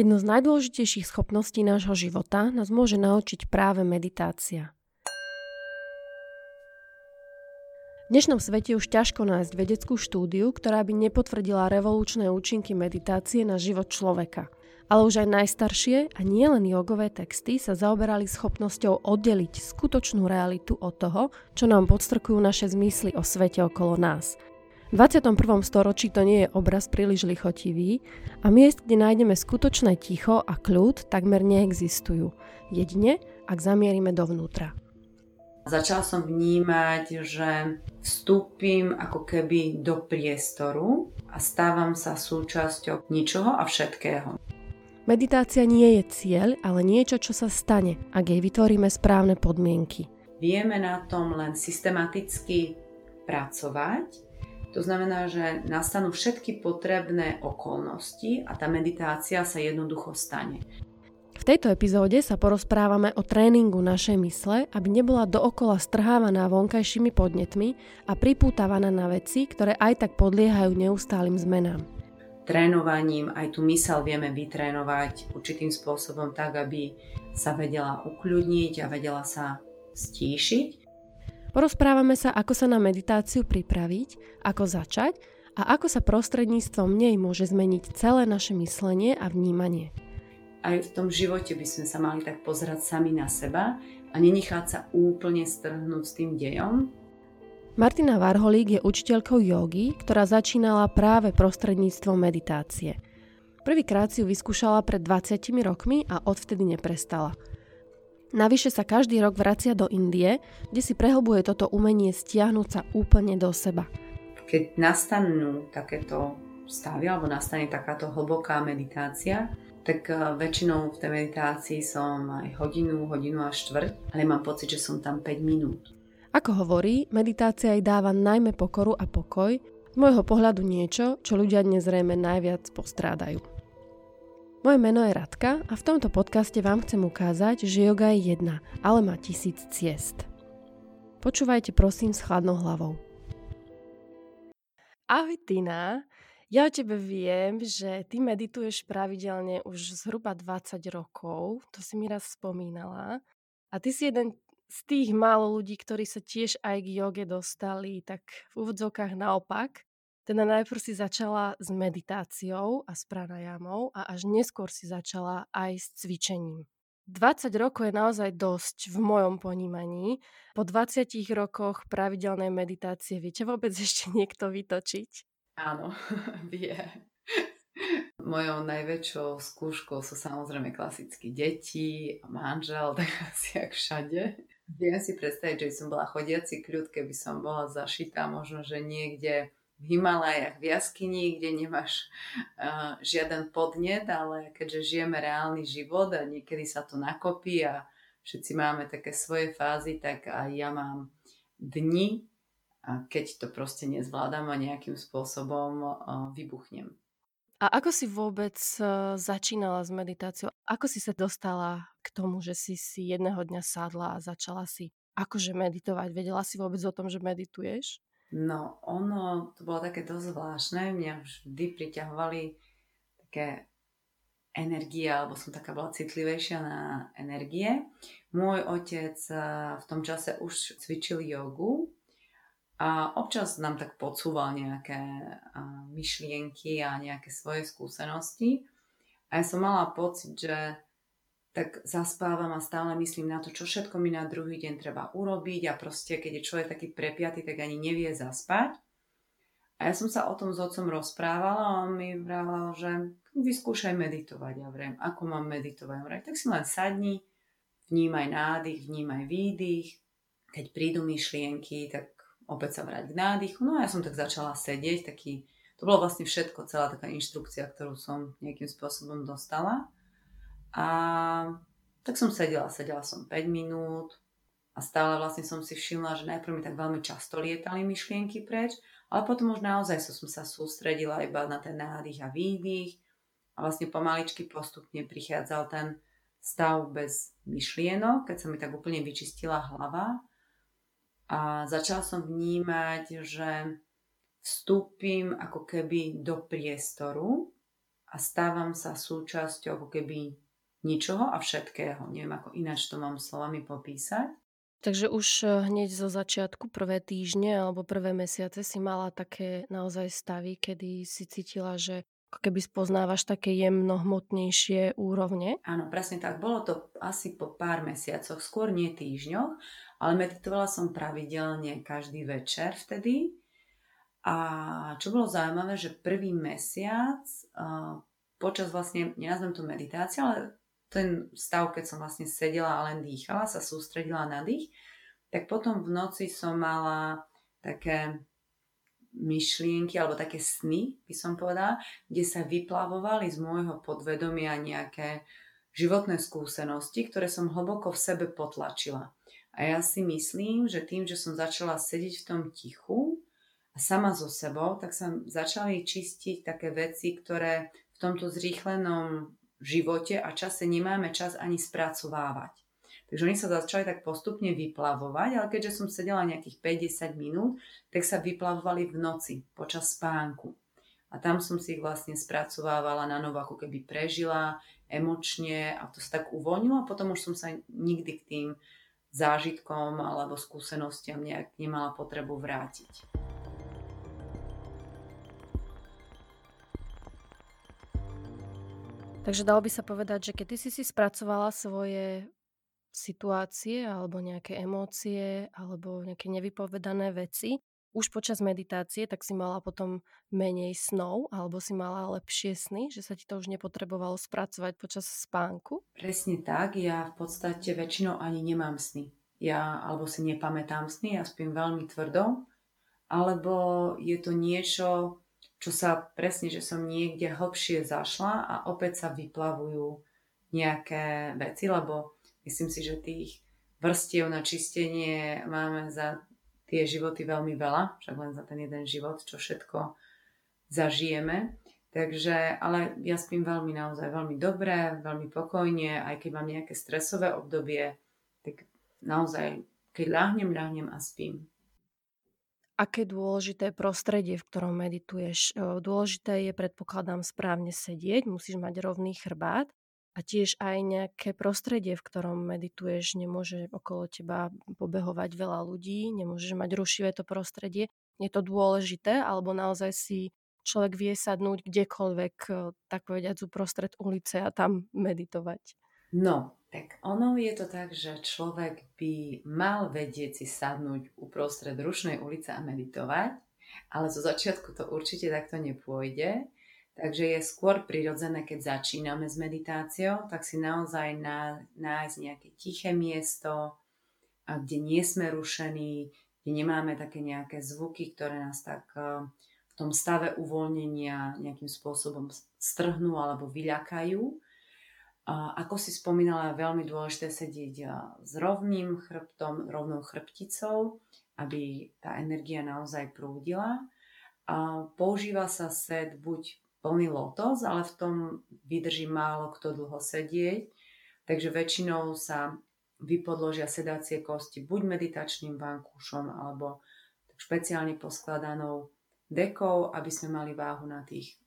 Jednu z najdôležitejších schopností nášho života nás môže naučiť práve meditácia. V dnešnom svete už ťažko nájsť vedeckú štúdiu, ktorá by nepotvrdila revolučné účinky meditácie na život človeka. Ale už aj najstaršie a nielen jogové texty sa zaoberali schopnosťou oddeliť skutočnú realitu od toho, čo nám podstrkujú naše zmysly o svete okolo nás. V 21. storočí to nie je obraz príliš lichotivý a miest, kde nájdeme skutočné ticho a kľud, takmer neexistujú. Jedine, ak zamierime dovnútra. Začala som vnímať, že vstúpim ako keby do priestoru a stávam sa súčasťou ničoho a všetkého. Meditácia nie je cieľ, ale niečo, čo sa stane, ak jej vytvoríme správne podmienky. Vieme na tom len systematicky pracovať. To znamená, že nastanú všetky potrebné okolnosti a tá meditácia sa jednoducho stane. V tejto epizóde sa porozprávame o tréningu našej mysle, aby nebola dookola strhávaná vonkajšími podnetmi a pripútavaná na veci, ktoré aj tak podliehajú neustálým zmenám. Trénovaním aj tú mysel vieme vytrénovať určitým spôsobom tak, aby sa vedela ukľudniť a vedela sa stíšiť. Porozprávame sa, ako sa na meditáciu pripraviť, ako začať a ako sa prostredníctvom nej môže zmeniť celé naše myslenie a vnímanie aj v tom živote by sme sa mali tak pozerať sami na seba a nenechať sa úplne strhnúť s tým dejom. Martina Varholík je učiteľkou jogy, ktorá začínala práve prostredníctvom meditácie. Prvýkrát si ju vyskúšala pred 20 rokmi a odvtedy neprestala. Navyše sa každý rok vracia do Indie, kde si prehlbuje toto umenie stiahnuť sa úplne do seba. Keď nastanú takéto stavy alebo nastane takáto hlboká meditácia, tak eh, väčšinou v tej meditácii som aj hodinu, hodinu a štvrť, ale mám pocit, že som tam 5 minút. Ako hovorí, meditácia jej dáva najmä pokoru a pokoj, z môjho pohľadu niečo, čo ľudia dnes zrejme najviac postrádajú. Moje meno je Radka a v tomto podcaste vám chcem ukázať, že yoga je jedna, ale má tisíc ciest. Počúvajte prosím s chladnou hlavou. Ahoj Tina, ja o tebe viem, že ty medituješ pravidelne už zhruba 20 rokov, to si mi raz spomínala. A ty si jeden z tých málo ľudí, ktorí sa tiež aj k joge dostali, tak v úvodzovkách naopak. Teda najprv si začala s meditáciou a s pranajamou a až neskôr si začala aj s cvičením. 20 rokov je naozaj dosť v mojom ponímaní. Po 20 rokoch pravidelnej meditácie viete vôbec ešte niekto vytočiť? Áno, vie. Mojou najväčšou skúškou sú samozrejme klasicky deti a manžel, tak asi jak všade. Viem si predstaviť, že som bola chodiaci kľud, keby som bola zašitá možno, že niekde v Himalajach, v jaskyni, kde nemáš uh, žiaden podnet, ale keďže žijeme reálny život a niekedy sa to nakopí a všetci máme také svoje fázy, tak aj ja mám dni, a keď to proste nezvládam a nejakým spôsobom vybuchnem. A ako si vôbec e, začínala s meditáciou? Ako si sa dostala k tomu, že si si jedného dňa sadla a začala si akože meditovať? Vedela si vôbec o tom, že medituješ? No, ono, to bolo také dosť zvláštne. Mňa vždy priťahovali také energie, alebo som taká bola citlivejšia na energie. Môj otec e, v tom čase už cvičil jogu, a občas nám tak podsúval nejaké myšlienky a nejaké svoje skúsenosti. A ja som mala pocit, že tak zaspávam a stále myslím na to, čo všetko mi na druhý deň treba urobiť a proste, keď je človek taký prepiatý, tak ani nevie zaspať. A ja som sa o tom s otcom rozprávala a on mi vraval, že vyskúšaj meditovať. Ja vrem, ako mám meditovať? Vrem, tak si len sadni, vnímaj nádych, vnímaj výdych. Keď prídu myšlienky, tak opäť sa vrať k nádychu. No a ja som tak začala sedieť, taký, to bolo vlastne všetko, celá taká inštrukcia, ktorú som nejakým spôsobom dostala. A tak som sedela, sedela som 5 minút a stále vlastne som si všimla, že najprv mi tak veľmi často lietali myšlienky preč, ale potom už naozaj som sa sústredila iba na ten nádych a výdych a vlastne pomaličky postupne prichádzal ten stav bez myšlienok, keď sa mi tak úplne vyčistila hlava. A začala som vnímať, že vstúpim ako keby do priestoru a stávam sa súčasťou ako keby ničoho a všetkého. Neviem, ako ináč to mám slovami popísať. Takže už eh, hneď zo začiatku, prvé týždne alebo prvé mesiace si mala také naozaj stavy, kedy si cítila, že ako keby spoznávaš také jemnohmotnejšie úrovne? Áno, presne tak. Bolo to asi po pár mesiacoch, skôr nie týždňoch, ale meditovala som pravidelne každý večer vtedy. A čo bolo zaujímavé, že prvý mesiac uh, počas vlastne, nenazvem to meditácia, ale ten stav, keď som vlastne sedela a len dýchala, sa sústredila na dých, tak potom v noci som mala také myšlienky alebo také sny, by som povedala, kde sa vyplavovali z môjho podvedomia nejaké životné skúsenosti, ktoré som hlboko v sebe potlačila. A ja si myslím, že tým, že som začala sedieť v tom tichu a sama so sebou, tak sa začali čistiť také veci, ktoré v tomto zrýchlenom živote a čase nemáme čas ani spracovávať. Takže oni sa začali tak postupne vyplavovať, ale keďže som sedela nejakých 50 minút, tak sa vyplavovali v noci počas spánku. A tam som si ich vlastne spracovávala na novo, ako keby prežila emočne a to sa tak uvoľnilo a potom už som sa nikdy k tým zážitkom alebo skúsenostiam nejak nemala potrebu vrátiť. Takže dalo by sa povedať, že keď si si spracovala svoje situácie alebo nejaké emócie alebo nejaké nevypovedané veci, už počas meditácie, tak si mala potom menej snov alebo si mala lepšie sny, že sa ti to už nepotrebovalo spracovať počas spánku? Presne tak, ja v podstate väčšinou ani nemám sny. Ja alebo si nepamätám sny, ja spím veľmi tvrdo, alebo je to niečo, čo sa presne, že som niekde hlbšie zašla a opäť sa vyplavujú nejaké veci, lebo myslím si, že tých vrstiev na čistenie máme za tie životy veľmi veľa, však len za ten jeden život, čo všetko zažijeme. Takže, ale ja spím veľmi naozaj veľmi dobre, veľmi pokojne, aj keď mám nejaké stresové obdobie, tak naozaj, keď ľahnem, ľahnem a spím aké dôležité prostredie, v ktorom medituješ. Dôležité je, predpokladám, správne sedieť, musíš mať rovný chrbát a tiež aj nejaké prostredie, v ktorom medituješ. Nemôže okolo teba pobehovať veľa ľudí, nemôžeš mať rušivé to prostredie. Je to dôležité, alebo naozaj si človek vie sadnúť kdekoľvek, tak povediať, uprostred ulice a tam meditovať. No, tak ono je to tak, že človek by mal vedieť si sadnúť uprostred rušnej ulice a meditovať, ale zo začiatku to určite takto nepôjde. Takže je skôr prirodzené, keď začíname s meditáciou, tak si naozaj nájsť nejaké tiché miesto, kde nie sme rušení, kde nemáme také nejaké zvuky, ktoré nás tak e, v tom stave uvoľnenia nejakým spôsobom strhnú alebo vyľakajú ako si spomínala, je veľmi dôležité sedieť s rovným chrbtom, rovnou chrbticou, aby tá energia naozaj prúdila. Používa sa set buď plný lotos, ale v tom vydrží málo kto dlho sedieť, takže väčšinou sa vypodložia sedacie kosti buď meditačným vankúšom alebo špeciálne poskladanou dekou, aby sme mali váhu na tých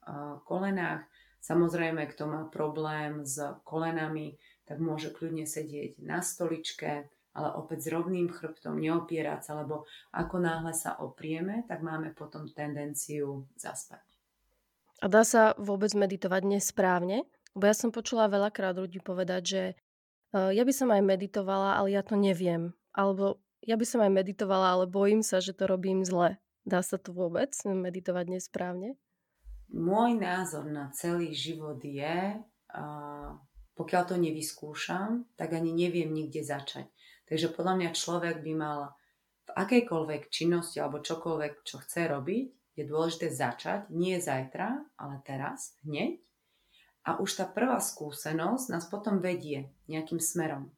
kolenách Samozrejme, kto má problém s kolenami, tak môže kľudne sedieť na stoličke, ale opäť s rovným chrbtom, neopierať sa, lebo ako náhle sa oprieme, tak máme potom tendenciu zaspať. A dá sa vôbec meditovať nesprávne? Lebo ja som počula veľakrát ľudí povedať, že e, ja by som aj meditovala, ale ja to neviem. Alebo ja by som aj meditovala, ale bojím sa, že to robím zle. Dá sa to vôbec meditovať nesprávne? Môj názor na celý život je, pokiaľ to nevyskúšam, tak ani neviem nikde začať. Takže podľa mňa človek by mal v akejkoľvek činnosti alebo čokoľvek, čo chce robiť, je dôležité začať, nie zajtra, ale teraz, hneď. A už tá prvá skúsenosť nás potom vedie nejakým smerom.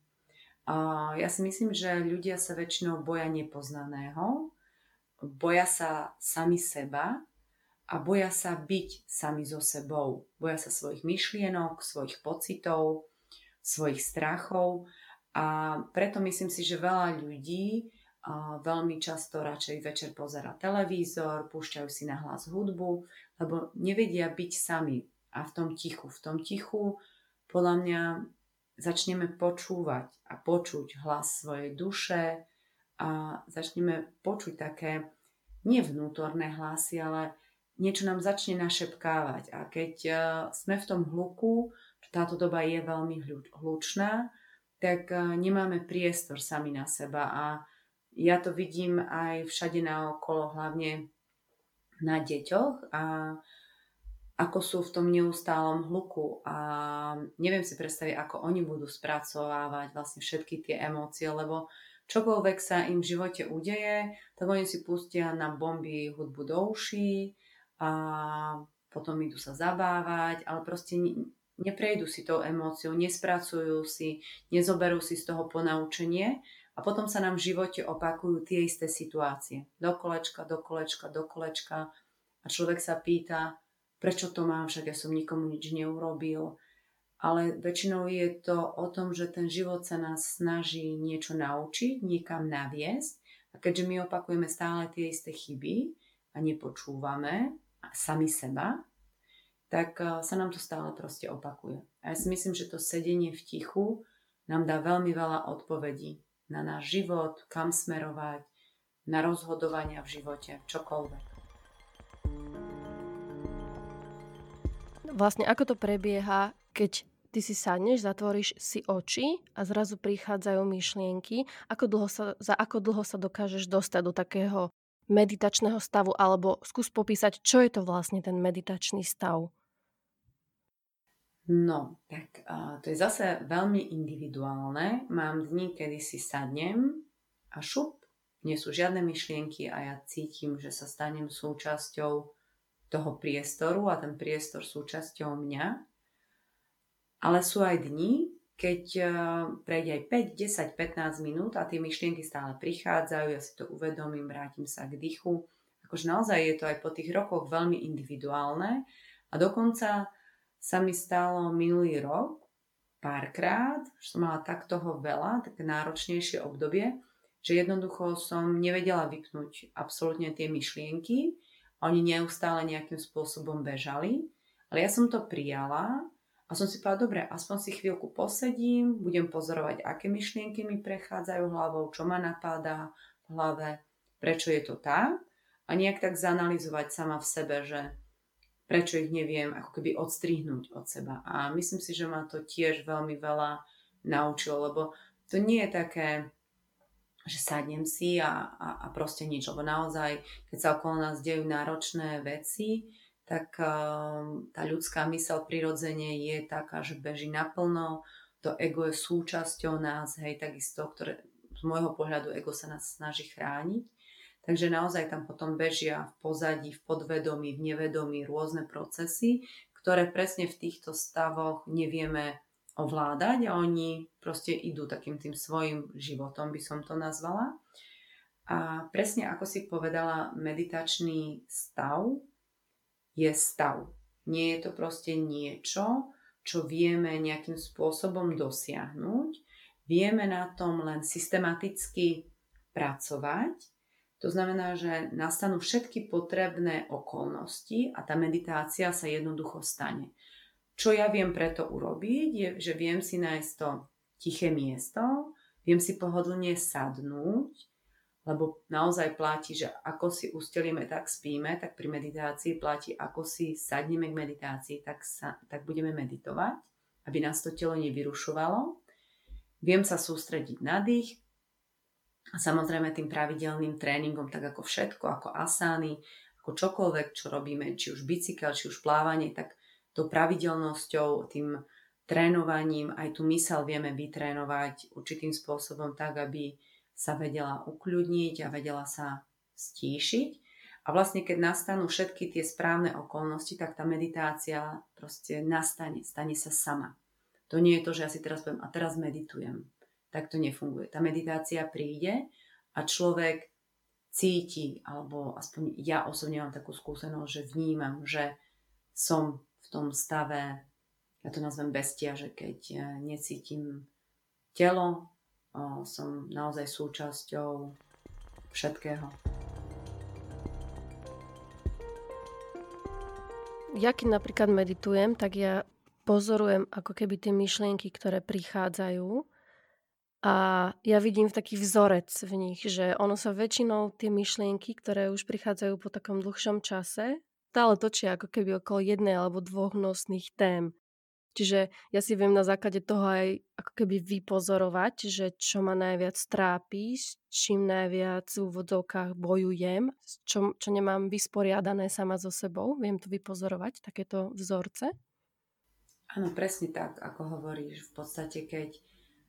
Ja si myslím, že ľudia sa väčšinou boja nepoznaného, boja sa sami seba a boja sa byť sami so sebou. Boja sa svojich myšlienok, svojich pocitov, svojich strachov a preto myslím si, že veľa ľudí veľmi často radšej večer pozera televízor, púšťajú si na hlas hudbu, lebo nevedia byť sami. a v tom tichu. V tom tichu podľa mňa začneme počúvať a počuť hlas svojej duše a začneme počuť také nie vnútorné hlasy, ale niečo nám začne našepkávať. A keď uh, sme v tom hluku, táto doba je veľmi hlučná, tak uh, nemáme priestor sami na seba. A ja to vidím aj všade naokolo, hlavne na deťoch a ako sú v tom neustálom hluku a neviem si predstaviť, ako oni budú spracovávať vlastne všetky tie emócie, lebo čokoľvek sa im v živote udeje, tak oni si pustia na bomby hudbu do uší a potom idú sa zabávať, ale proste neprejdú si tou emóciou, nespracujú si, nezoberú si z toho ponaučenie a potom sa nám v živote opakujú tie isté situácie. Do kolečka, do kolečka, do kolečka a človek sa pýta, prečo to mám, však ja som nikomu nič neurobil. Ale väčšinou je to o tom, že ten život sa nás snaží niečo naučiť, niekam naviesť. A keďže my opakujeme stále tie isté chyby a nepočúvame sami seba, tak eh, sa nám to stále proste opakuje. A ja si myslím, že to sedenie v tichu nám dá veľmi veľa odpovedí na náš život, kam smerovať, na rozhodovania v živote, čokoľvek. Vlastne ako to prebieha, keď ty si sadneš, zatvoríš si oči a zrazu prichádzajú myšlienky, ako dlho sa, za ako dlho sa dokážeš dostať do takého meditačného stavu, alebo skús popísať, čo je to vlastne ten meditačný stav. No, tak uh, to je zase veľmi individuálne. Mám dní, kedy si sadnem a šup, nie sú žiadne myšlienky a ja cítim, že sa stanem súčasťou toho priestoru a ten priestor súčasťou mňa. Ale sú aj dni, keď eh, prejde aj 5, 10, 15 minút a tie myšlienky stále prichádzajú, ja si to uvedomím, vrátim sa k dychu. Akože naozaj je to aj po tých rokoch veľmi individuálne a dokonca sa mi stalo minulý rok párkrát, že som mala tak toho veľa, také náročnejšie obdobie, že jednoducho som nevedela vypnúť absolútne tie myšlienky oni neustále nejakým spôsobom bežali. Ale ja som to prijala a som si povedala, dobre, aspoň si chvíľku posedím, budem pozorovať, aké myšlienky mi prechádzajú hlavou, čo ma napádá v hlave, prečo je to tak a nejak tak zanalizovať sama v sebe, že prečo ich neviem ako keby odstrihnúť od seba. A myslím si, že ma to tiež veľmi veľa naučilo, lebo to nie je také že sadnem si a, a, a proste nič. Lebo naozaj, keď sa okolo nás dejú náročné veci, tak uh, tá ľudská mysel prirodzene je taká, že beží naplno, to ego je súčasťou nás, hej, takisto, ktoré z môjho pohľadu ego sa nás snaží chrániť. Takže naozaj tam potom bežia v pozadí, v podvedomí, v nevedomí rôzne procesy, ktoré presne v týchto stavoch nevieme ovládať a oni proste idú takým tým svojim životom, by som to nazvala. A presne ako si povedala, meditačný stav je stav. Nie je to proste niečo, čo vieme nejakým spôsobom dosiahnuť. Vieme na tom len systematicky pracovať. To znamená, že nastanú všetky potrebné okolnosti a tá meditácia sa jednoducho stane. Čo ja viem preto urobiť, je, že viem si nájsť to tiché miesto, viem si pohodlne sadnúť, lebo naozaj platí, že ako si ustelíme, tak spíme, tak pri meditácii platí, ako si sadneme k meditácii, tak, sa, tak budeme meditovať, aby nás to telo nevyrušovalo. Viem sa sústrediť na dých a samozrejme tým pravidelným tréningom, tak ako všetko, ako asány, ako čokoľvek, čo robíme, či už bicykel, či už plávanie, tak tou pravidelnosťou, tým trénovaním aj tú mysel vieme vytrénovať určitým spôsobom tak, aby sa vedela ukľudniť a vedela sa stíšiť. A vlastne keď nastanú všetky tie správne okolnosti, tak tá meditácia proste nastane, stane sa sama. To nie je to, že ja si teraz poviem a teraz meditujem. Tak to nefunguje. Tá meditácia príde a človek cíti, alebo aspoň ja osobne mám takú skúsenosť, že vnímam, že som v tom stave, ja to nazvem bestia, že keď e, necítim telo, som naozaj súčasťou všetkého. ja keď napríklad meditujem, tak ja pozorujem ako keby tie myšlienky, ktoré prichádzajú a ja vidím taký vzorec v nich, že ono sa väčšinou tie myšlienky, ktoré už prichádzajú po takom dlhšom čase, stále točia ako keby okolo jednej alebo dvoch nosných tém. Čiže ja si viem na základe toho aj ako keby vypozorovať, že čo ma najviac trápi, s čím najviac v úvodzovkách bojujem, čo, čo nemám vysporiadané sama so sebou. Viem to vypozorovať, takéto vzorce. Áno, presne tak, ako hovoríš. V podstate, keď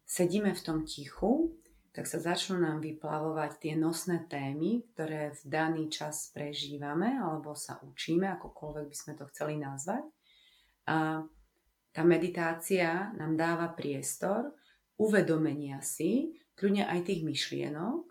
sedíme v tom tichu, tak sa začnú nám vyplavovať tie nosné témy, ktoré v daný čas prežívame alebo sa učíme, akokoľvek by sme to chceli nazvať. A tá meditácia nám dáva priestor uvedomenia si, kľudne aj tých myšlienok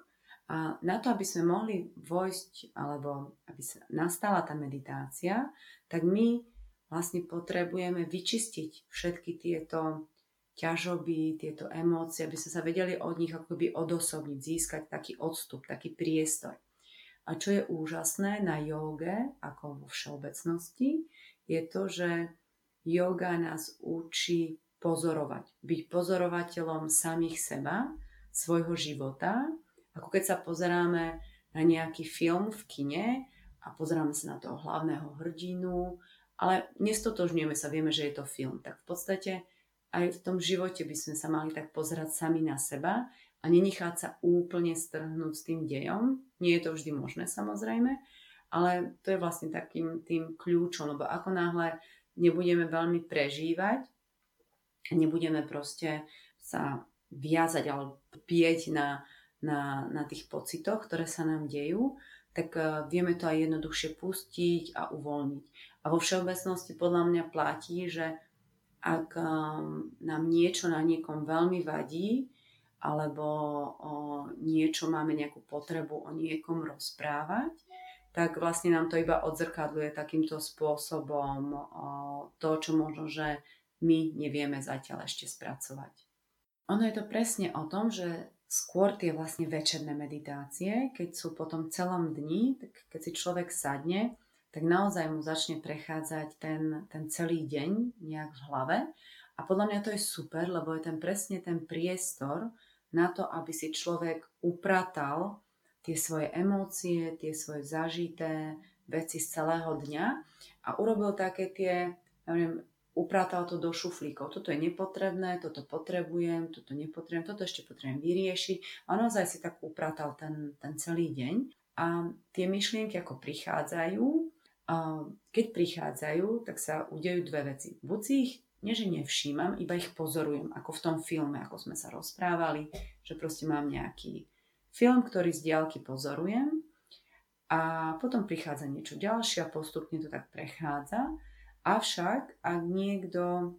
a na to, aby sme mohli vojsť, alebo aby sa nastala tá meditácia, tak my vlastne potrebujeme vyčistiť všetky tieto ťažoby, tieto emócie, aby sme sa vedeli od nich akoby odosobniť, získať taký odstup, taký priestor. A čo je úžasné na joge, ako vo všeobecnosti, je to, že Yoga nás učí pozorovať. Byť pozorovateľom samých seba, svojho života. Ako keď sa pozeráme na nejaký film v kine a pozeráme sa na toho hlavného hrdinu, ale nestotožňujeme sa, vieme, že je to film. Tak v podstate aj v tom živote by sme sa mali tak pozerať sami na seba a nenechať sa úplne strhnúť s tým dejom. Nie je to vždy možné samozrejme, ale to je vlastne takým tým kľúčom, lebo ako náhle nebudeme veľmi prežívať, nebudeme proste sa viazať alebo pieť na, na, na tých pocitoch, ktoré sa nám dejú, tak uh, vieme to aj jednoduchšie pustiť a uvoľniť. A vo všeobecnosti podľa mňa platí, že ak um, nám niečo na niekom veľmi vadí, alebo o niečo máme nejakú potrebu o niekom rozprávať, tak vlastne nám to iba odzrkadluje takýmto spôsobom to, čo možno, že my nevieme zatiaľ ešte spracovať. Ono je to presne o tom, že skôr tie vlastne večerné meditácie, keď sú potom celom dni, tak keď si človek sadne, tak naozaj mu začne prechádzať ten, ten celý deň nejak v hlave. A podľa mňa to je super, lebo je ten presne ten priestor na to, aby si človek upratal tie svoje emócie, tie svoje zažité veci z celého dňa a urobil také tie, neviem, uprátal to do šuflíkov. Toto je nepotrebné, toto potrebujem, toto nepotrebujem, toto ešte potrebujem vyriešiť. A naozaj si tak uprátal ten, ten celý deň. A tie myšlienky ako prichádzajú, keď prichádzajú, tak sa udejú dve veci. Buď si ich nie, že nevšímam, iba ich pozorujem, ako v tom filme, ako sme sa rozprávali, že proste mám nejaký film, ktorý z diálky pozorujem a potom prichádza niečo ďalšie a postupne to tak prechádza. Avšak, ak niekto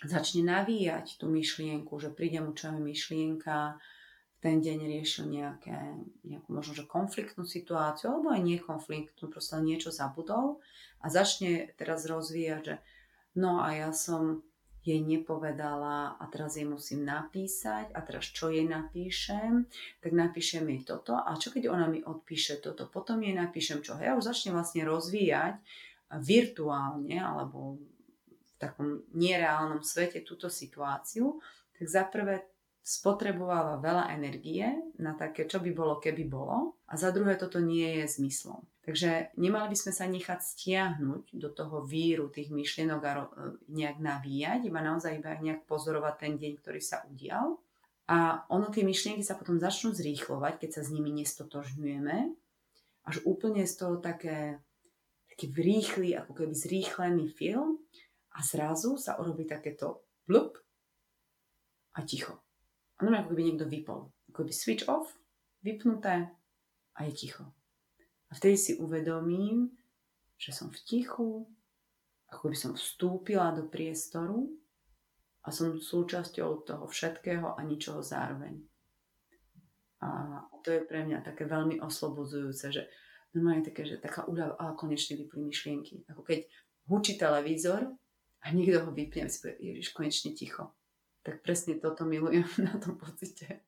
začne navíjať tú myšlienku, že príde mu čo je myšlienka, v ten deň riešil nejaké, nejakú možno, že konfliktnú situáciu, alebo aj nekonfliktnú, proste niečo zabudol a začne teraz rozvíjať, že no a ja som jej nepovedala a teraz jej musím napísať a teraz čo jej napíšem, tak napíšem jej toto a čo keď ona mi odpíše toto, potom jej napíšem čo. Ja už začnem vlastne rozvíjať virtuálne alebo v takom nereálnom svete túto situáciu, tak zaprvé spotrebováva veľa energie na také, čo by bolo, keby bolo. A za druhé, toto nie je zmyslom. Takže nemali by sme sa nechať stiahnuť do toho víru tých myšlienok a nejak navíjať, iba naozaj iba nejak pozorovať ten deň, ktorý sa udial. A ono tie myšlienky sa potom začnú zrýchlovať, keď sa s nimi nestotožňujeme, až úplne z toho také, taký rýchly, ako keby zrýchlený film a zrazu sa urobí takéto blup a ticho. A normálne ako keby niekto vypol. Ako keby switch off, vypnuté a je ticho. A vtedy si uvedomím, že som v tichu, ako by som vstúpila do priestoru a som súčasťou toho všetkého a ničoho zároveň. A to je pre mňa také veľmi oslobodzujúce, že normálne také, že taká úľava, a konečne vypli myšlienky. Ako keď hučí televízor a niekto ho vypne a si povie, ježiš, konečne ticho tak presne toto milujem na tom pocite.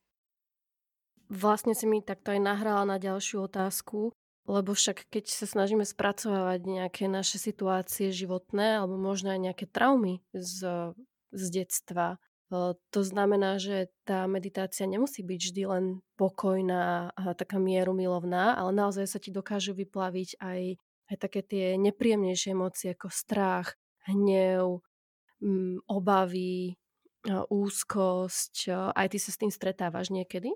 Vlastne si mi takto aj nahrala na ďalšiu otázku, Lebo však keď sa snažíme spracovávať nejaké naše situácie životné alebo možno aj nejaké traumy z, z detstva, to znamená, že tá meditácia nemusí byť vždy len pokojná taká mieru milovná, ale naozaj sa ti dokážu vyplaviť aj, aj také tie nepríjemnejšie emócie ako strach, hnev, obavy, úzkosť. Aj ty sa s tým stretávaš niekedy?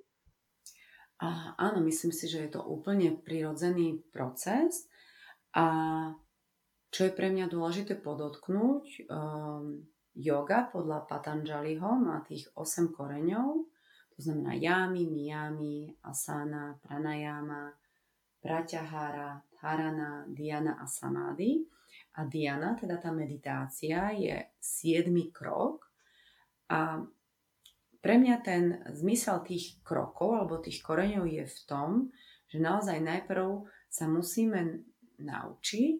A, áno, myslím si, že je to úplne prirodzený proces. A čo je pre mňa dôležité podotknúť, um, yoga podľa Patanjaliho má tých 8 koreňov, to znamená yami, miyami, asana, pranayama, pratyahara, dharana, dhyana a samadhi. A dhyana, teda tá meditácia, je siedmy krok. A pre mňa ten zmysel tých krokov alebo tých koreňov je v tom, že naozaj najprv sa musíme naučiť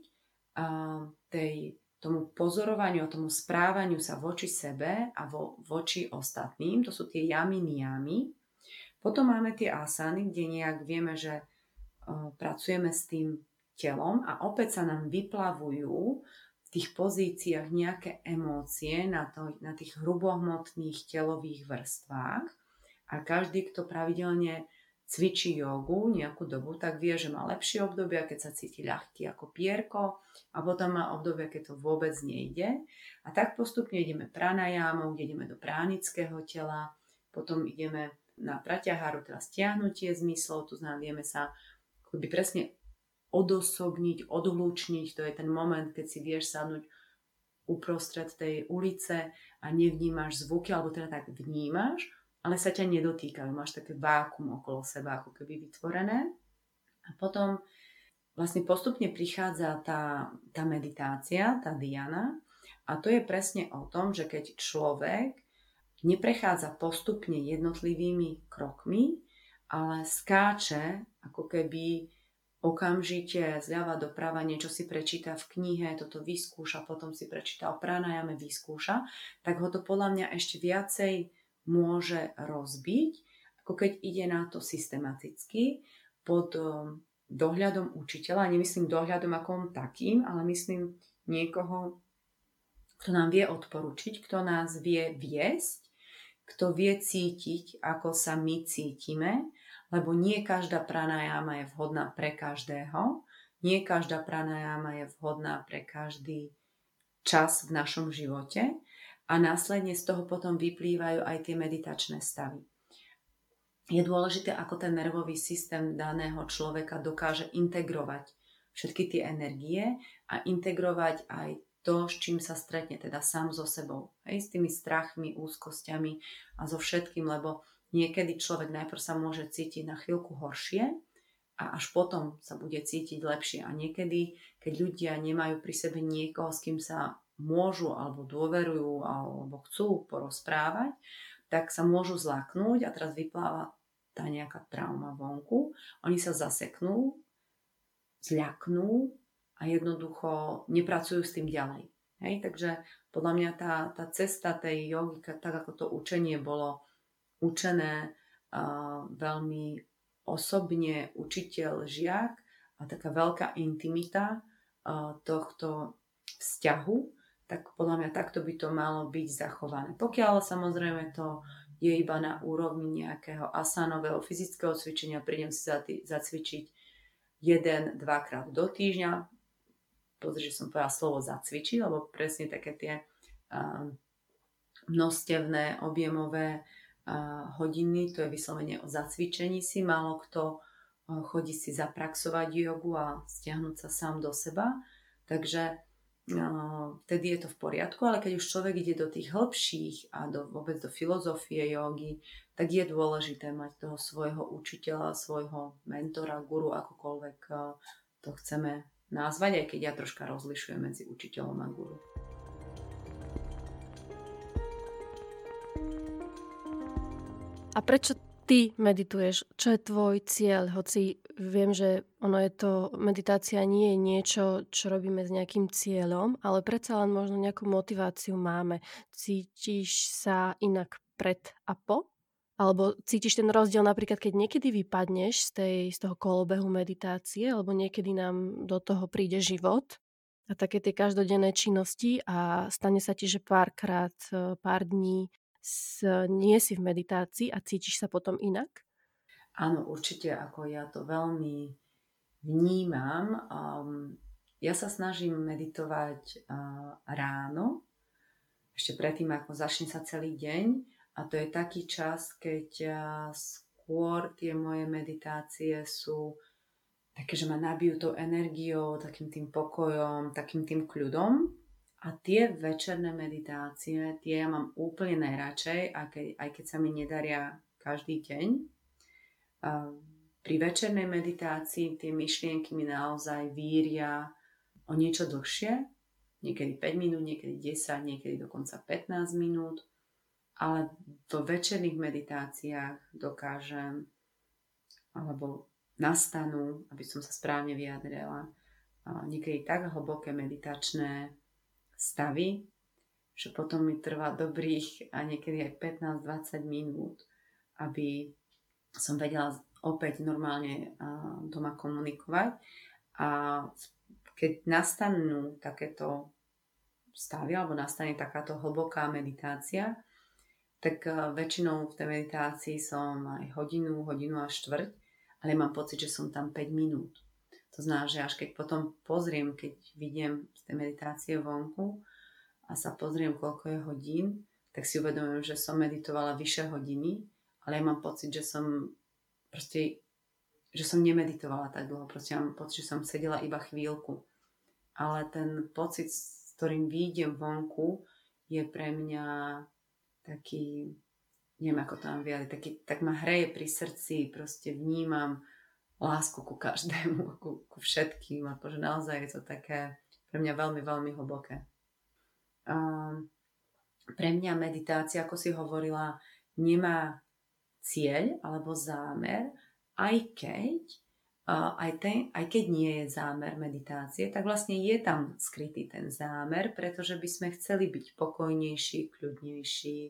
tej, tomu pozorovaniu tomu správaniu sa voči sebe a vo, voči ostatným. To sú tie jamy, niyamy. Potom máme tie asany, kde nejak vieme, že pracujeme s tým telom a opäť sa nám vyplavujú tých pozíciách nejaké emócie na, to, na tých hrubohmotných telových vrstvách a každý, kto pravidelne cvičí jogu nejakú dobu, tak vie, že má lepšie obdobia, keď sa cíti ľahký ako pierko a potom má obdobia, keď to vôbec nejde. A tak postupne ideme pranajámou, kde ideme do pránického tela, potom ideme na praťaháru, teda stiahnutie zmyslov, to znamená, vieme sa akoby presne odosobniť, odhlučniť. To je ten moment, keď si vieš sadnúť uprostred tej ulice a nevnímaš zvuky, alebo teda tak vnímaš, ale sa ťa nedotýkajú. Máš také vákum okolo seba, ako keby vytvorené. A potom vlastne postupne prichádza tá, tá meditácia, tá diana. A to je presne o tom, že keď človek neprechádza postupne jednotlivými krokmi, ale skáče ako keby okamžite zľava doprava niečo si prečíta v knihe, toto vyskúša, potom si prečíta o pranajame, vyskúša, tak ho to podľa mňa ešte viacej môže rozbiť, ako keď ide na to systematicky pod um, dohľadom učiteľa. Nemyslím dohľadom ako takým, ale myslím niekoho, kto nám vie odporučiť, kto nás vie viesť, kto vie cítiť, ako sa my cítime lebo nie každá pranajama je vhodná pre každého, nie každá pranajama je vhodná pre každý čas v našom živote a následne z toho potom vyplývajú aj tie meditačné stavy. Je dôležité, ako ten nervový systém daného človeka dokáže integrovať všetky tie energie a integrovať aj to, s čím sa stretne, teda sám so sebou. Hej, s tými strachmi, úzkosťami a so všetkým, lebo Niekedy človek najprv sa môže cítiť na chvíľku horšie a až potom sa bude cítiť lepšie. A niekedy, keď ľudia nemajú pri sebe niekoho, s kým sa môžu alebo dôverujú alebo chcú porozprávať, tak sa môžu zlaknúť a teraz vypláva tá nejaká trauma vonku. Oni sa zaseknú, zľaknú a jednoducho nepracujú s tým ďalej. Hej? Takže podľa mňa tá, tá cesta tej jogy, tak ako to učenie bolo učené veľmi osobne učiteľ, žiak a taká veľká intimita tohto vzťahu, tak podľa mňa takto by to malo byť zachované. Pokiaľ samozrejme to je iba na úrovni nejakého asanového fyzického cvičenia, prídem si zacvičiť jeden, dvakrát do týždňa. Pozri, že som povedala slovo zacvičiť, lebo presne také tie uh, množstevné, objemové hodiny, to je vyslovene o zacvičení si. Málo kto chodí si zapraxovať jogu a stiahnuť sa sám do seba. Takže vtedy je to v poriadku, ale keď už človek ide do tých hĺbších a do, vôbec do filozofie jogy, tak je dôležité mať toho svojho učiteľa, svojho mentora, guru, akokoľvek to chceme nazvať, aj keď ja troška rozlišujem medzi učiteľom a guru. A prečo ty medituješ? Čo je tvoj cieľ? Hoci viem, že ono je to, meditácia nie je niečo, čo robíme s nejakým cieľom, ale predsa len možno nejakú motiváciu máme. Cítiš sa inak pred a po Alebo cítiš ten rozdiel napríklad, keď niekedy vypadneš z, tej, z toho kolobehu meditácie, alebo niekedy nám do toho príde život a také tie každodenné činnosti a stane sa ti, že párkrát, e, pár dní s, nie si v meditácii a cítiš sa potom inak? Áno, určite, ako ja to veľmi vnímam. Um, ja sa snažím meditovať uh, ráno, ešte predtým, ako začne sa celý deň a to je taký čas, keď skôr tie moje meditácie sú také, že ma nabijú tou energiou, takým tým pokojom, takým tým kľudom. A tie večerné meditácie, tie ja mám úplne najradšej, aj keď, sa mi nedaria každý deň. Pri večernej meditácii tie myšlienky mi naozaj víria o niečo dlhšie, niekedy 5 minút, niekedy 10, niekedy dokonca 15 minút ale vo večerných meditáciách dokážem, alebo nastanú, aby som sa správne vyjadrila, niekedy tak hlboké meditačné stavy, že potom mi trvá dobrých a niekedy aj 15-20 minút, aby som vedela opäť normálne doma komunikovať. A keď nastanú takéto stavy, alebo nastane takáto hlboká meditácia, tak väčšinou v tej meditácii som aj hodinu, hodinu a štvrť, ale mám pocit, že som tam 5 minút. To znamená, že až keď potom pozriem, keď vidiem z tej meditácie vonku a sa pozriem, koľko je hodín, tak si uvedomujem, že som meditovala vyše hodiny, ale ja mám pocit, že som proste, že som nemeditovala tak dlho. Proste mám pocit, že som sedela iba chvíľku. Ale ten pocit, s ktorým výjdem vonku, je pre mňa taký, neviem ako to mám vyjadriť, taký, tak ma hreje pri srdci, proste vnímam lásku ku každému, ku, ku všetkým, akože naozaj je to také pre mňa veľmi, veľmi hlboké. Um, pre mňa meditácia, ako si hovorila, nemá cieľ alebo zámer, aj keď aj, ten, aj keď nie je zámer meditácie, tak vlastne je tam skrytý ten zámer, pretože by sme chceli byť pokojnejší, kľudnejší.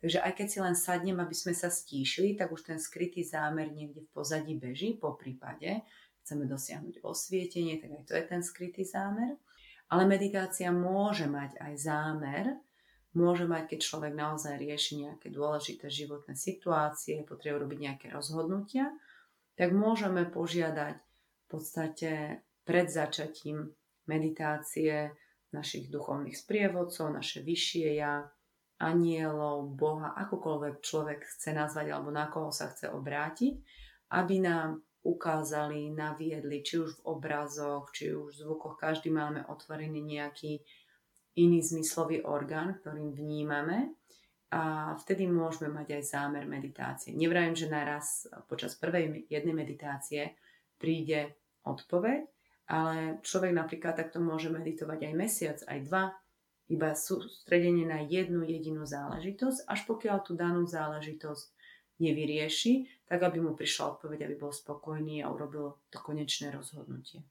Takže aj keď si len sadnem, aby sme sa stíšili, tak už ten skrytý zámer niekde v pozadí beží, po prípade chceme dosiahnuť osvietenie, tak aj to je ten skrytý zámer. Ale meditácia môže mať aj zámer, môže mať, keď človek naozaj rieši nejaké dôležité životné situácie, potrebuje robiť nejaké rozhodnutia, tak môžeme požiadať v podstate pred začatím meditácie našich duchovných sprievodcov, naše vyššie ja, anielov, Boha, akokoľvek človek chce nazvať alebo na koho sa chce obrátiť, aby nám ukázali, naviedli, či už v obrazoch, či už v zvukoch, každý máme otvorený nejaký iný zmyslový orgán, ktorým vnímame a vtedy môžeme mať aj zámer meditácie. Nevrajím, že naraz počas prvej jednej meditácie príde odpoveď, ale človek napríklad takto môže meditovať aj mesiac, aj dva, iba sústredenie na jednu jedinú záležitosť, až pokiaľ tú danú záležitosť nevyrieši, tak aby mu prišla odpoveď, aby bol spokojný a urobil to konečné rozhodnutie.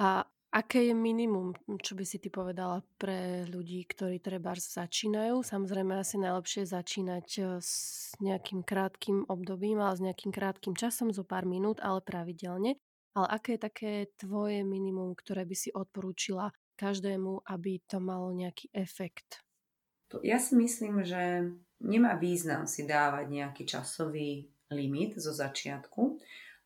A Aké je minimum, čo by si ty povedala pre ľudí, ktorí treba začínajú? Samozrejme asi najlepšie začínať e, s nejakým krátkým obdobím, ale s nejakým krátkým časom, zo pár minút, ale pravidelne. Ale aké je také tvoje minimum, ktoré by si odporúčila každému, aby to malo nejaký efekt? Ja si myslím, že nemá význam si dávať nejaký časový limit zo začiatku,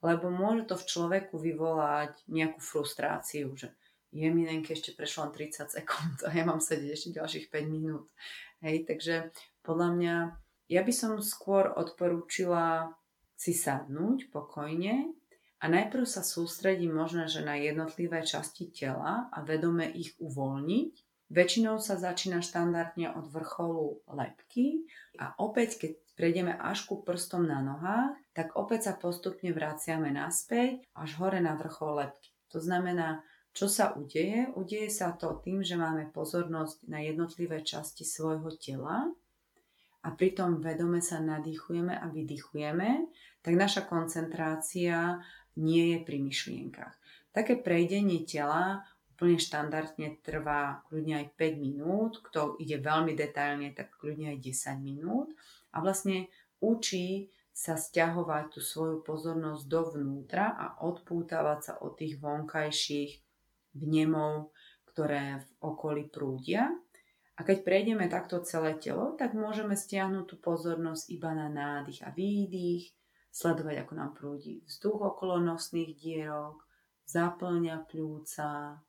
lebo môže to v človeku vyvolať nejakú frustráciu, že je mi nenke ešte prešlo len 30 sekúnd a ja mám sedieť ešte ďalších 5 minút. Hej, takže podľa mňa ja by som skôr odporúčila si sadnúť pokojne a najprv sa sústrediť možno, že na jednotlivé časti tela a vedome ich uvoľniť. Väčšinou sa začína štandardne od vrcholu lepky a opäť, keď prejdeme až ku prstom na nohách, tak opäť sa postupne vraciame naspäť až hore na vrchol lepky. To znamená, čo sa udeje? Udeje sa to tým, že máme pozornosť na jednotlivé časti svojho tela a pritom vedome sa nadýchujeme a vydychujeme, tak naša koncentrácia nie je pri myšlienkach. Také prejdenie tela úplne štandardne trvá kľudne aj 5 minút, kto ide veľmi detailne, tak kľudne aj 10 minút. A vlastne učí sa stiahovať tú svoju pozornosť dovnútra a odpútavať sa od tých vonkajších vnemov, ktoré v okolí prúdia. A keď prejdeme takto celé telo, tak môžeme stiahnuť tú pozornosť iba na nádych a výdych, sledovať, ako nám prúdi vzduch okolo nosných dierok, zaplňa pľúca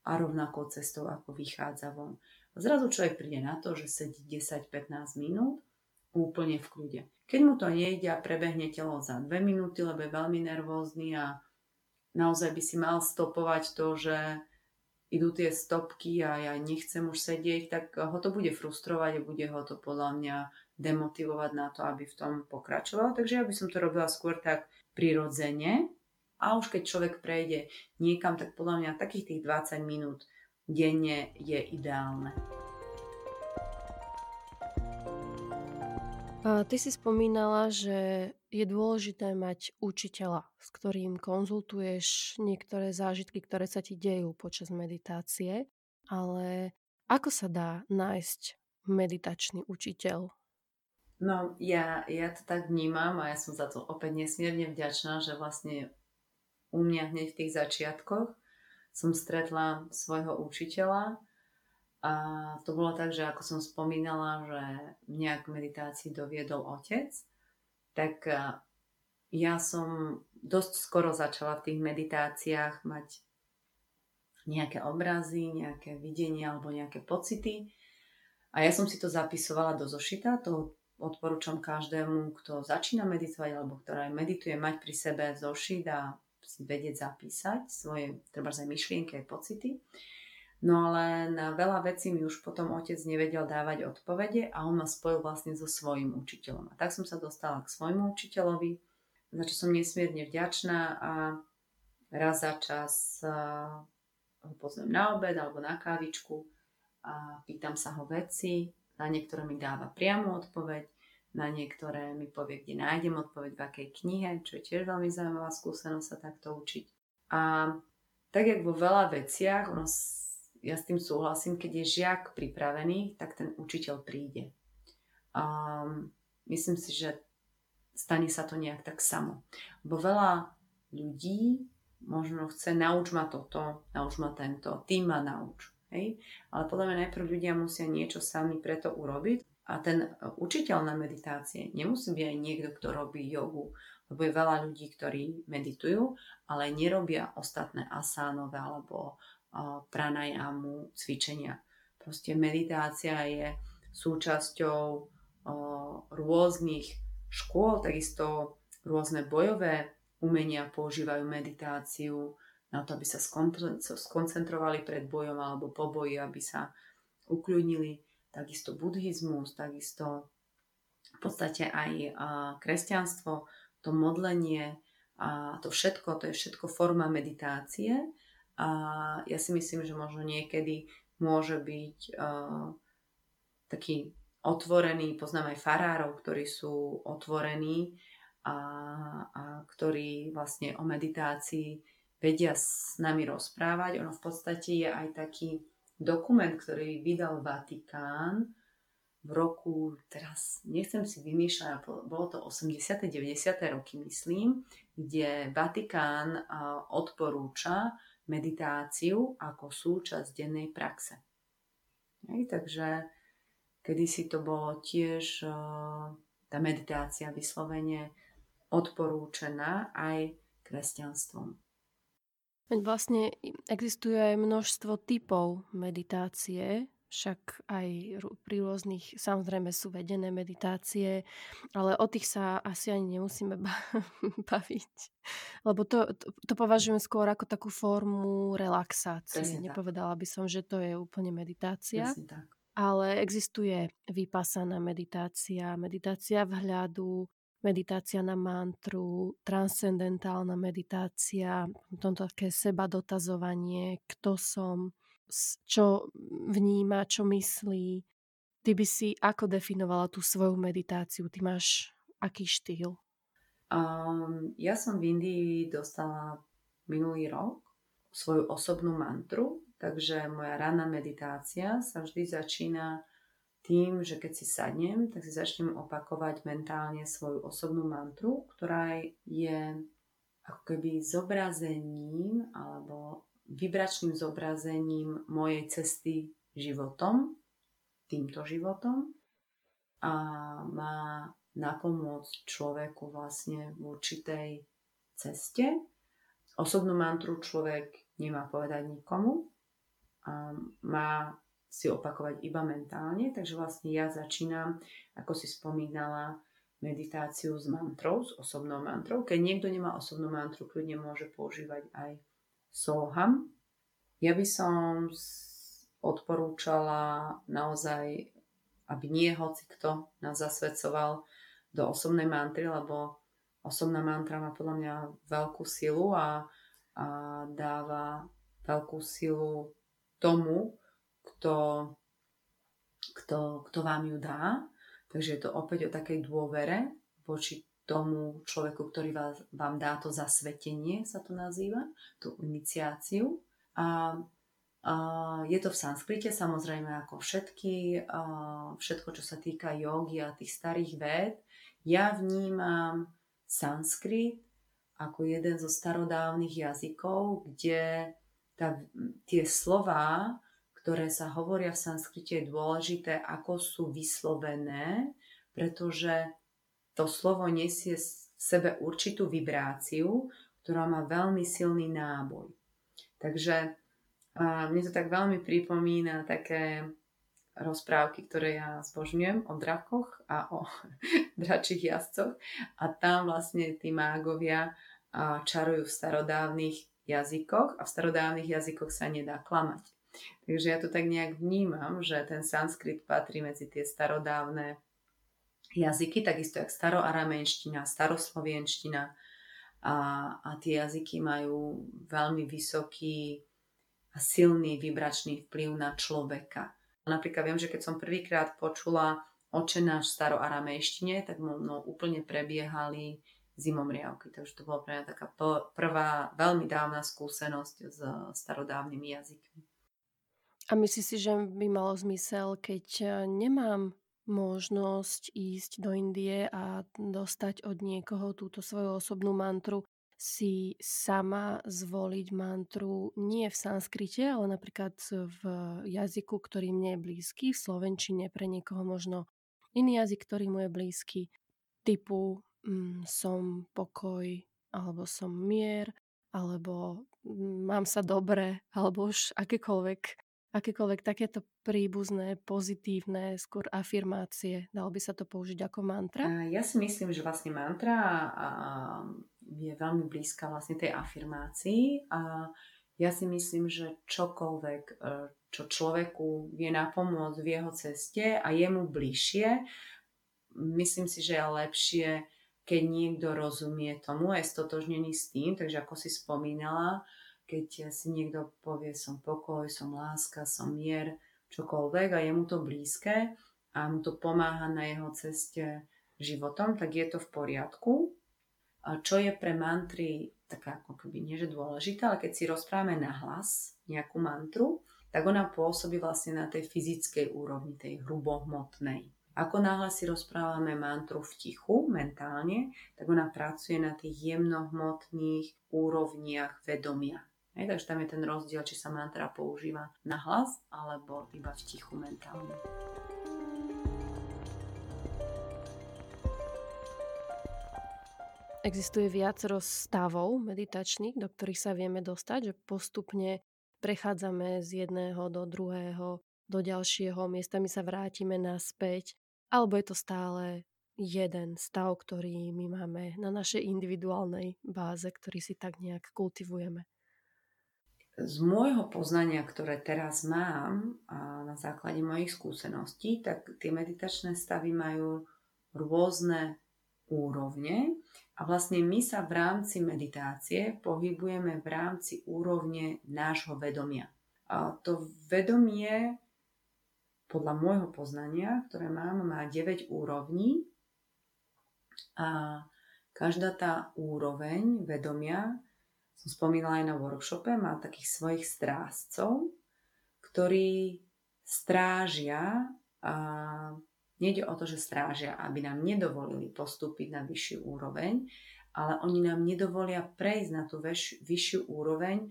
a rovnako cestou, ako vychádza von. Zrazu človek príde na to, že sedí 10-15 minút úplne v kľude. Keď mu to nejde a prebehne telo za dve minúty, lebo je veľmi nervózny a naozaj by si mal stopovať to, že idú tie stopky a ja nechcem už sedieť, tak ho to bude frustrovať a bude ho to podľa mňa demotivovať na to, aby v tom pokračoval. Takže ja by som to robila skôr tak prirodzene. A už keď človek prejde niekam, tak podľa mňa takých tých 20 minút denne je ideálne. Ty si spomínala, že je dôležité mať učiteľa, s ktorým konzultuješ niektoré zážitky, ktoré sa ti dejú počas meditácie, ale ako sa dá nájsť meditačný učiteľ? No, ja, ja to tak vnímam a ja som za to opäť nesmierne vďačná, že vlastne u mňa hneď v tých začiatkoch som stretla svojho učiteľa, a to bolo tak, že ako som spomínala, že mňa k meditácii doviedol otec, tak ja som dosť skoro začala v tých meditáciách mať nejaké obrazy, nejaké videnie alebo nejaké pocity. A ja som si to zapisovala do zošita, to odporúčam každému, kto začína meditovať alebo ktorá medituje, mať pri sebe zošit a si vedieť zapísať svoje treba aj myšlienky a pocity. No ale na veľa vecí mi už potom otec nevedel dávať odpovede a on ma spojil vlastne so svojím učiteľom. A tak som sa dostala k svojmu učiteľovi, za čo som nesmierne vďačná a raz za čas ho pozvem na obed alebo na kávičku a pýtam sa ho veci. Na niektoré mi dáva priamu odpoveď, na niektoré mi povie, kde nájdem odpoveď, v akej knihe, čo je tiež veľmi zaujímavá skúsenosť sa takto učiť. A tak, jak vo veľa veciach, ono ja s tým súhlasím, keď je žiak pripravený, tak ten učiteľ príde. Um, myslím si, že stane sa to nejak tak samo. Bo veľa ľudí možno chce nauč ma toto, nauč ma tento, ty ma nauč. Hej? Ale podľa mňa najprv ľudia musia niečo sami preto urobiť a ten učiteľ na meditácie nemusí byť aj niekto, kto robí jogu, lebo je veľa ľudí, ktorí meditujú, ale nerobia ostatné asánové alebo pranajamu, cvičenia. Proste meditácia je súčasťou rôznych škôl, takisto rôzne bojové umenia používajú meditáciu na to, aby sa skoncentrovali pred bojom alebo po boji, aby sa ukľudnili. Takisto buddhizmus, takisto v podstate aj kresťanstvo, to modlenie a to všetko, to je všetko forma meditácie a ja si myslím, že možno niekedy môže byť uh, taký otvorený, poznám aj farárov, ktorí sú otvorení a, a ktorí vlastne o meditácii vedia s nami rozprávať. Ono v podstate je aj taký dokument, ktorý vydal Vatikán v roku, teraz nechcem si vymýšľať, bolo to 80. 90. roky, myslím, kde Vatikán odporúča meditáciu ako súčasť dennej praxe. Hej, takže kedysi to bolo tiež tá meditácia vyslovene odporúčená aj kresťanstvom. Vlastne existuje aj množstvo typov meditácie, však aj pri rôznych, samozrejme sú vedené meditácie, ale o tých sa asi ani nemusíme baviť. Lebo to, to, to považujem skôr ako takú formu relaxácie. Presne Nepovedala tak. by som, že to je úplne meditácia. tak. Ale existuje vypasaná meditácia, meditácia vhľadu, meditácia na mantru, transcendentálna meditácia, tomto také seba dotazovanie, kto som, čo vníma, čo myslí. Ty by si ako definovala tú svoju meditáciu? Ty máš aký štýl? Um, ja som v Indii dostala minulý rok svoju osobnú mantru, takže moja ranná meditácia sa vždy začína tým, že keď si sadnem, tak si začnem opakovať mentálne svoju osobnú mantru, ktorá je ako keby zobrazením alebo vibračným zobrazením mojej cesty životom, týmto životom a má napomôcť človeku vlastne v určitej ceste. Osobnú mantru človek nemá povedať nikomu a má si opakovať iba mentálne, takže vlastne ja začínam, ako si spomínala, meditáciu s mantrou, s osobnou mantrou. Keď niekto nemá osobnú mantru, kľudne môže používať aj Soham. Ja by som odporúčala naozaj, aby nie hoci kto nás zasvedcoval do osobnej mantry, lebo osobná mantra má podľa mňa veľkú silu a, a dáva veľkú silu tomu, kto, kto, kto vám ju dá. Takže je to opäť o takej dôvere voči tomu človeku, ktorý vás, vám dá to zasvetenie, sa to nazýva, tú iniciáciu. A, a je to v sanskrite, samozrejme ako všetky, a všetko, čo sa týka jogy a tých starých véd. Ja vnímam sanskrit ako jeden zo starodávnych jazykov, kde tá, tie slova ktoré sa hovoria v sanskrite, je dôležité, ako sú vyslovené, pretože to slovo nesie v sebe určitú vibráciu, ktorá má veľmi silný náboj. Takže a mne to tak veľmi pripomína také rozprávky, ktoré ja zbožňujem o drakoch a o dračích jazdcoch. A tam vlastne tí mágovia čarujú v starodávnych jazykoch a v starodávnych jazykoch sa nedá klamať. Takže ja to tak nejak vnímam, že ten sanskrit patrí medzi tie starodávne jazyky, takisto jak staroaramejština, staroslovienština a, a tie jazyky majú veľmi vysoký a silný vibračný vplyv na človeka. Napríklad viem, že keď som prvýkrát počula očenáš v staroaramejštine, tak mnou úplne prebiehali zimomriavky. Takže to bola pre mňa taká prvá veľmi dávna skúsenosť s starodávnymi jazykmi. A myslíš si, že by malo zmysel, keď e, nemám možnosť ísť do Indie a dostať od niekoho túto svoju osobnú mantru, si sama zvoliť mantru nie v sanskrite, ale napríklad v jazyku, ktorý mne je blízky, v slovenčine pre niekoho možno iný jazyk, ktorý mu je blízky, typu mm, som pokoj, alebo som mier, alebo mm, mám sa dobre, alebo už akékoľvek akékoľvek takéto príbuzné, pozitívne, skôr afirmácie. Dalo by sa to použiť ako mantra? Ja si myslím, že vlastne mantra je veľmi blízka vlastne tej afirmácii a ja si myslím, že čokoľvek, e, čo človeku vie napomôcť v jeho ceste a je mu bližšie, myslím si, že je lepšie, keď niekto rozumie tomu je stotožnený s tým, takže ako si spomínala, keď si niekto povie som pokoj, som láska, som mier, čokoľvek a je mu to blízke a mu to pomáha na jeho ceste životom, tak je to v poriadku. A čo je pre mantry taká ako keby nie že dôležité, ale keď si rozprávame na hlas nejakú mantru, tak ona pôsobí vlastne na tej fyzickej úrovni, tej hrubohmotnej. Ako náhle si rozprávame mantru v tichu, mentálne, tak ona pracuje na tých jemnohmotných úrovniach vedomia. Hej, takže tam je ten rozdiel, či sa mantra používa na hlas alebo iba v tichu mentálne. Existuje viacero stavov meditačných, do ktorých sa vieme dostať, že postupne prechádzame z jedného do druhého, do ďalšieho, miestami sa vrátime naspäť, alebo je to stále jeden stav, ktorý my máme na našej individuálnej báze, ktorý si tak nejak kultivujeme z môjho poznania, ktoré teraz mám a na základe mojich skúseností, tak tie meditačné stavy majú rôzne úrovne a vlastne my sa v rámci meditácie pohybujeme v rámci úrovne nášho vedomia. A to vedomie podľa môjho poznania, ktoré mám, má 9 úrovní a každá tá úroveň vedomia som spomínala aj na workshope, má takých svojich strážcov, ktorí strážia uh, nejde o to, že strážia, aby nám nedovolili postúpiť na vyššiu úroveň, ale oni nám nedovolia prejsť na tú väš- vyššiu úroveň,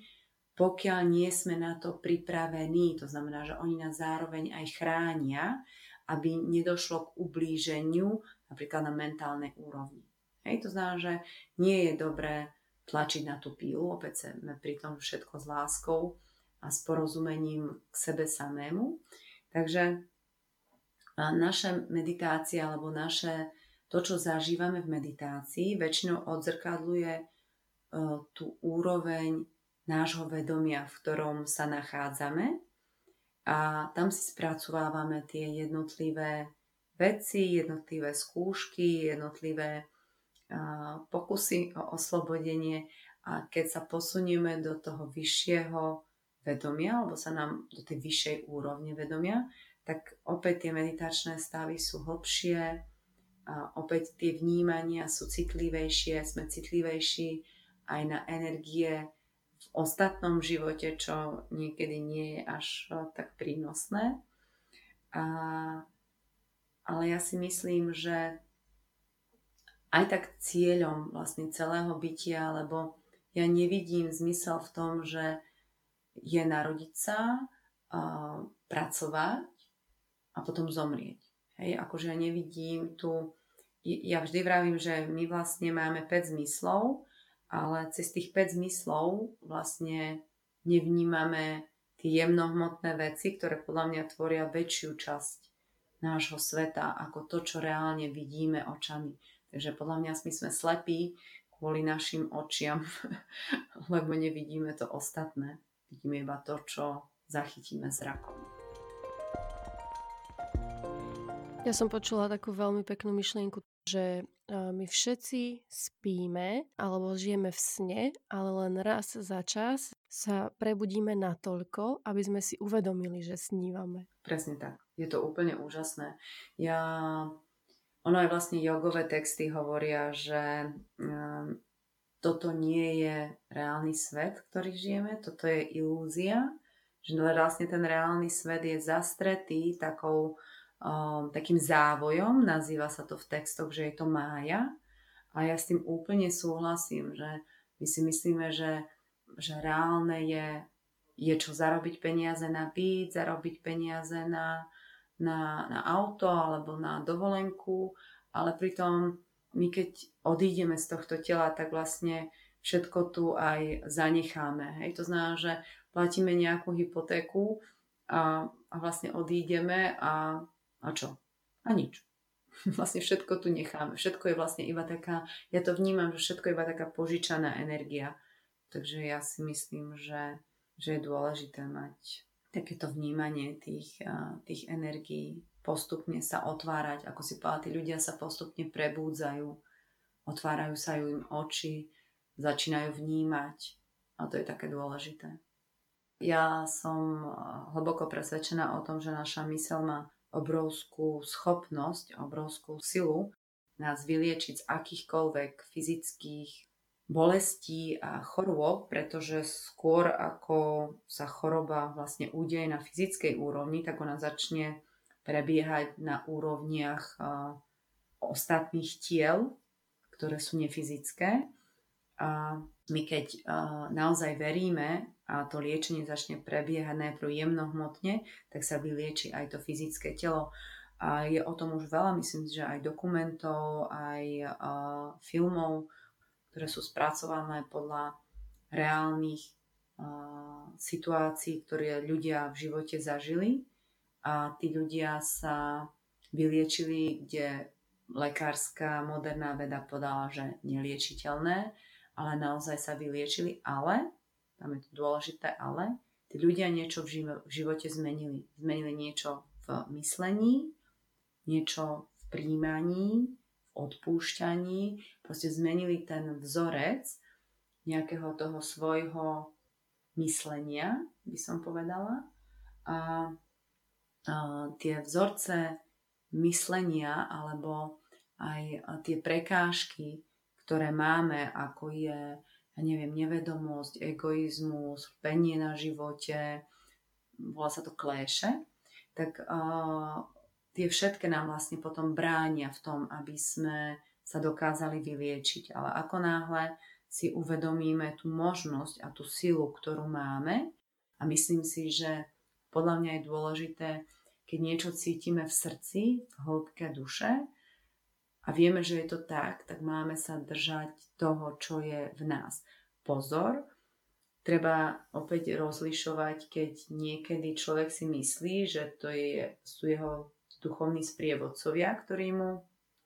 pokiaľ nie sme na to pripravení. To znamená, že oni nás zároveň aj chránia, aby nedošlo k ublíženiu napríklad na mentálnej úrovni. Hej, to znamená, že nie je dobré tlačiť na tú pílu, opäť sme pri tom všetko s láskou a s porozumením k sebe samému. Takže naše meditácie alebo naše to, čo zažívame v meditácii, väčšinou odzrkadluje e, tú úroveň nášho vedomia, v ktorom sa nachádzame. A tam si spracovávame tie jednotlivé veci, jednotlivé skúšky, jednotlivé pokusy o oslobodenie a keď sa posunieme do toho vyššieho vedomia, alebo sa nám do tej vyššej úrovne vedomia, tak opäť tie meditačné stavy sú hlbšie, a opäť tie vnímania sú citlivejšie, sme citlivejší aj na energie v ostatnom živote, čo niekedy nie je až tak prínosné. A, ale ja si myslím, že aj tak cieľom vlastne celého bytia, lebo ja nevidím zmysel v tom, že je narodiť sa, uh, pracovať a potom zomrieť. Hej, akože ja nevidím tu ja vždy vravím, že my vlastne máme 5 zmyslov, ale cez tých 5 zmyslov vlastne nevnímame tie jemnohmotné veci, ktoré podľa mňa tvoria väčšiu časť nášho sveta ako to, čo reálne vidíme očami. Takže podľa mňa my sme slepí kvôli našim očiam, lebo nevidíme to ostatné. Vidíme iba to, čo zachytíme zrakom. Ja som počula takú veľmi peknú myšlienku, že my všetci spíme alebo žijeme v sne, ale len raz za čas sa prebudíme natoľko, aby sme si uvedomili, že snívame. Presne tak. Je to úplne úžasné. Ja... Ono aj vlastne jogové texty hovoria, že um, toto nie je reálny svet, ktorý žijeme, toto je ilúzia, že vlastne ten reálny svet je zastretý takou um, takým závojom, nazýva sa to v textoch, že je to mája. A ja s tým úplne súhlasím, že my si myslíme, že, že reálne je, je čo zarobiť peniaze na byt, zarobiť peniaze na, na, na auto alebo na dovolenku, ale pritom my keď odídeme z tohto tela, tak vlastne všetko tu aj zanecháme. Hej? To znamená, že platíme nejakú hypotéku a, a vlastne odídeme a a čo? A nič. Vlastne všetko tu necháme. Všetko je vlastne iba taká, ja to vnímam, že všetko je iba taká požičaná energia. Takže ja si myslím, že, že je dôležité mať takéto vnímanie tých, tých energií, postupne sa otvárať, ako si povedala, tí ľudia sa postupne prebúdzajú, otvárajú sa im oči, začínajú vnímať a to je také dôležité. Ja som hlboko presvedčená o tom, že naša mysel má obrovskú schopnosť, obrovskú silu nás vyliečiť z akýchkoľvek fyzických bolestí a chorôb, pretože skôr ako sa choroba vlastne udeje na fyzickej úrovni, tak ona začne prebiehať na úrovniach ostatných tiel, ktoré sú nefyzické. A my keď naozaj veríme a to liečenie začne prebiehať najprv jemnohmotne, tak sa vylieči aj to fyzické telo. A je o tom už veľa, myslím, že aj dokumentov, aj filmov, ktoré sú spracované podľa reálnych situácií, ktoré ľudia v živote zažili. A tí ľudia sa vyliečili, kde lekárska moderná veda podala, že neliečiteľné, ale naozaj sa vyliečili, ale tam je to dôležité, ale tí ľudia niečo v živote zmenili. Zmenili niečo v myslení, niečo v príjmaní, odpúšťaní, proste zmenili ten vzorec nejakého toho svojho myslenia, by som povedala. A, a tie vzorce myslenia alebo aj tie prekážky, ktoré máme, ako je ja neviem, nevedomosť, egoizmus, penie na živote, volá sa to kléše, tak uh, tie všetky nám vlastne potom bránia v tom, aby sme sa dokázali vyliečiť. Ale ako náhle si uvedomíme tú možnosť a tú silu, ktorú máme, a myslím si, že podľa mňa je dôležité, keď niečo cítime v srdci, v hĺbke duše a vieme, že je to tak, tak máme sa držať toho, čo je v nás. Pozor, treba opäť rozlišovať, keď niekedy človek si myslí, že to je, sú jeho duchovní sprievodcovia, ktorí mu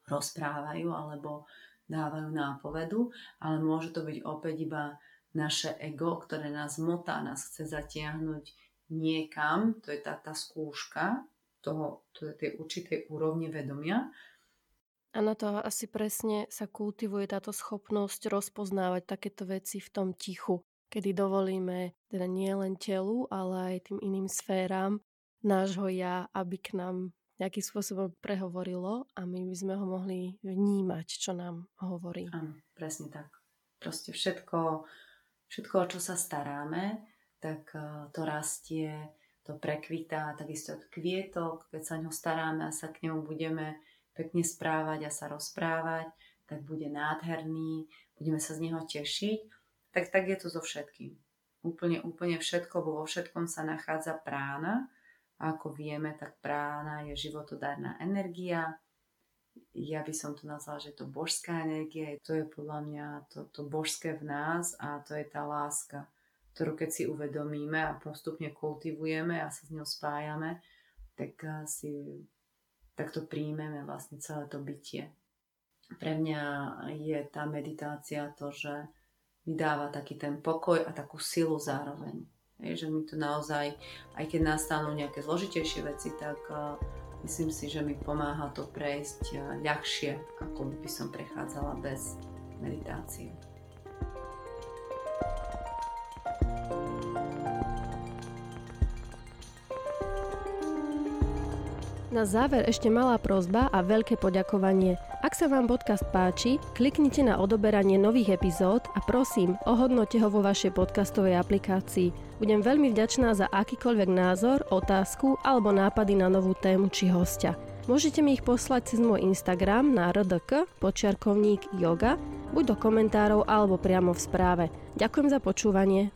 rozprávajú alebo dávajú nápovedu, ale môže to byť opäť iba naše ego, ktoré nás motá, nás chce zatiahnuť niekam, to je tá, tá skúška toho, to je tej určitej úrovne vedomia. A na to asi presne sa kultivuje táto schopnosť rozpoznávať takéto veci v tom tichu, kedy dovolíme teda nie len telu, ale aj tým iným sféram nášho ja, aby k nám nejakým spôsobom prehovorilo a my by sme ho mohli vnímať, čo nám hovorí. Áno, presne tak. Proste všetko, všetko, o čo sa staráme, tak eh, to rastie, to prekvitá, takisto kvietok, keď sa ňo staráme a sa k ňom budeme pekne správať a sa rozprávať, tak bude nádherný, budeme sa z neho tešiť. Tak, tak je to so všetkým. Úplne, úplne všetko, bo vo všetkom sa nachádza prána. A ako vieme, tak prána je životodárna energia. Ja by som to nazvala, že to božská energia. To je podľa mňa to, to božské v nás a to je tá láska ktorú keď si uvedomíme a postupne kultivujeme a sa s ňou spájame, tak si takto príjmeme vlastne celé to bytie. Pre mňa je tá meditácia to, že mi dáva taký ten pokoj a takú silu zároveň. Je, že mi to naozaj, aj keď nastanú nejaké zložitejšie veci, tak uh, myslím si, že mi pomáha to prejsť uh, ľahšie, ako by som prechádzala bez meditácie. Na záver ešte malá prozba a veľké poďakovanie. Ak sa vám podcast páči, kliknite na odoberanie nových epizód a prosím, ohodnote ho vo vašej podcastovej aplikácii. Budem veľmi vďačná za akýkoľvek názor, otázku alebo nápady na novú tému či hostia. Môžete mi ich poslať cez môj Instagram na rdk počiarkovník yoga, buď do komentárov alebo priamo v správe. Ďakujem za počúvanie.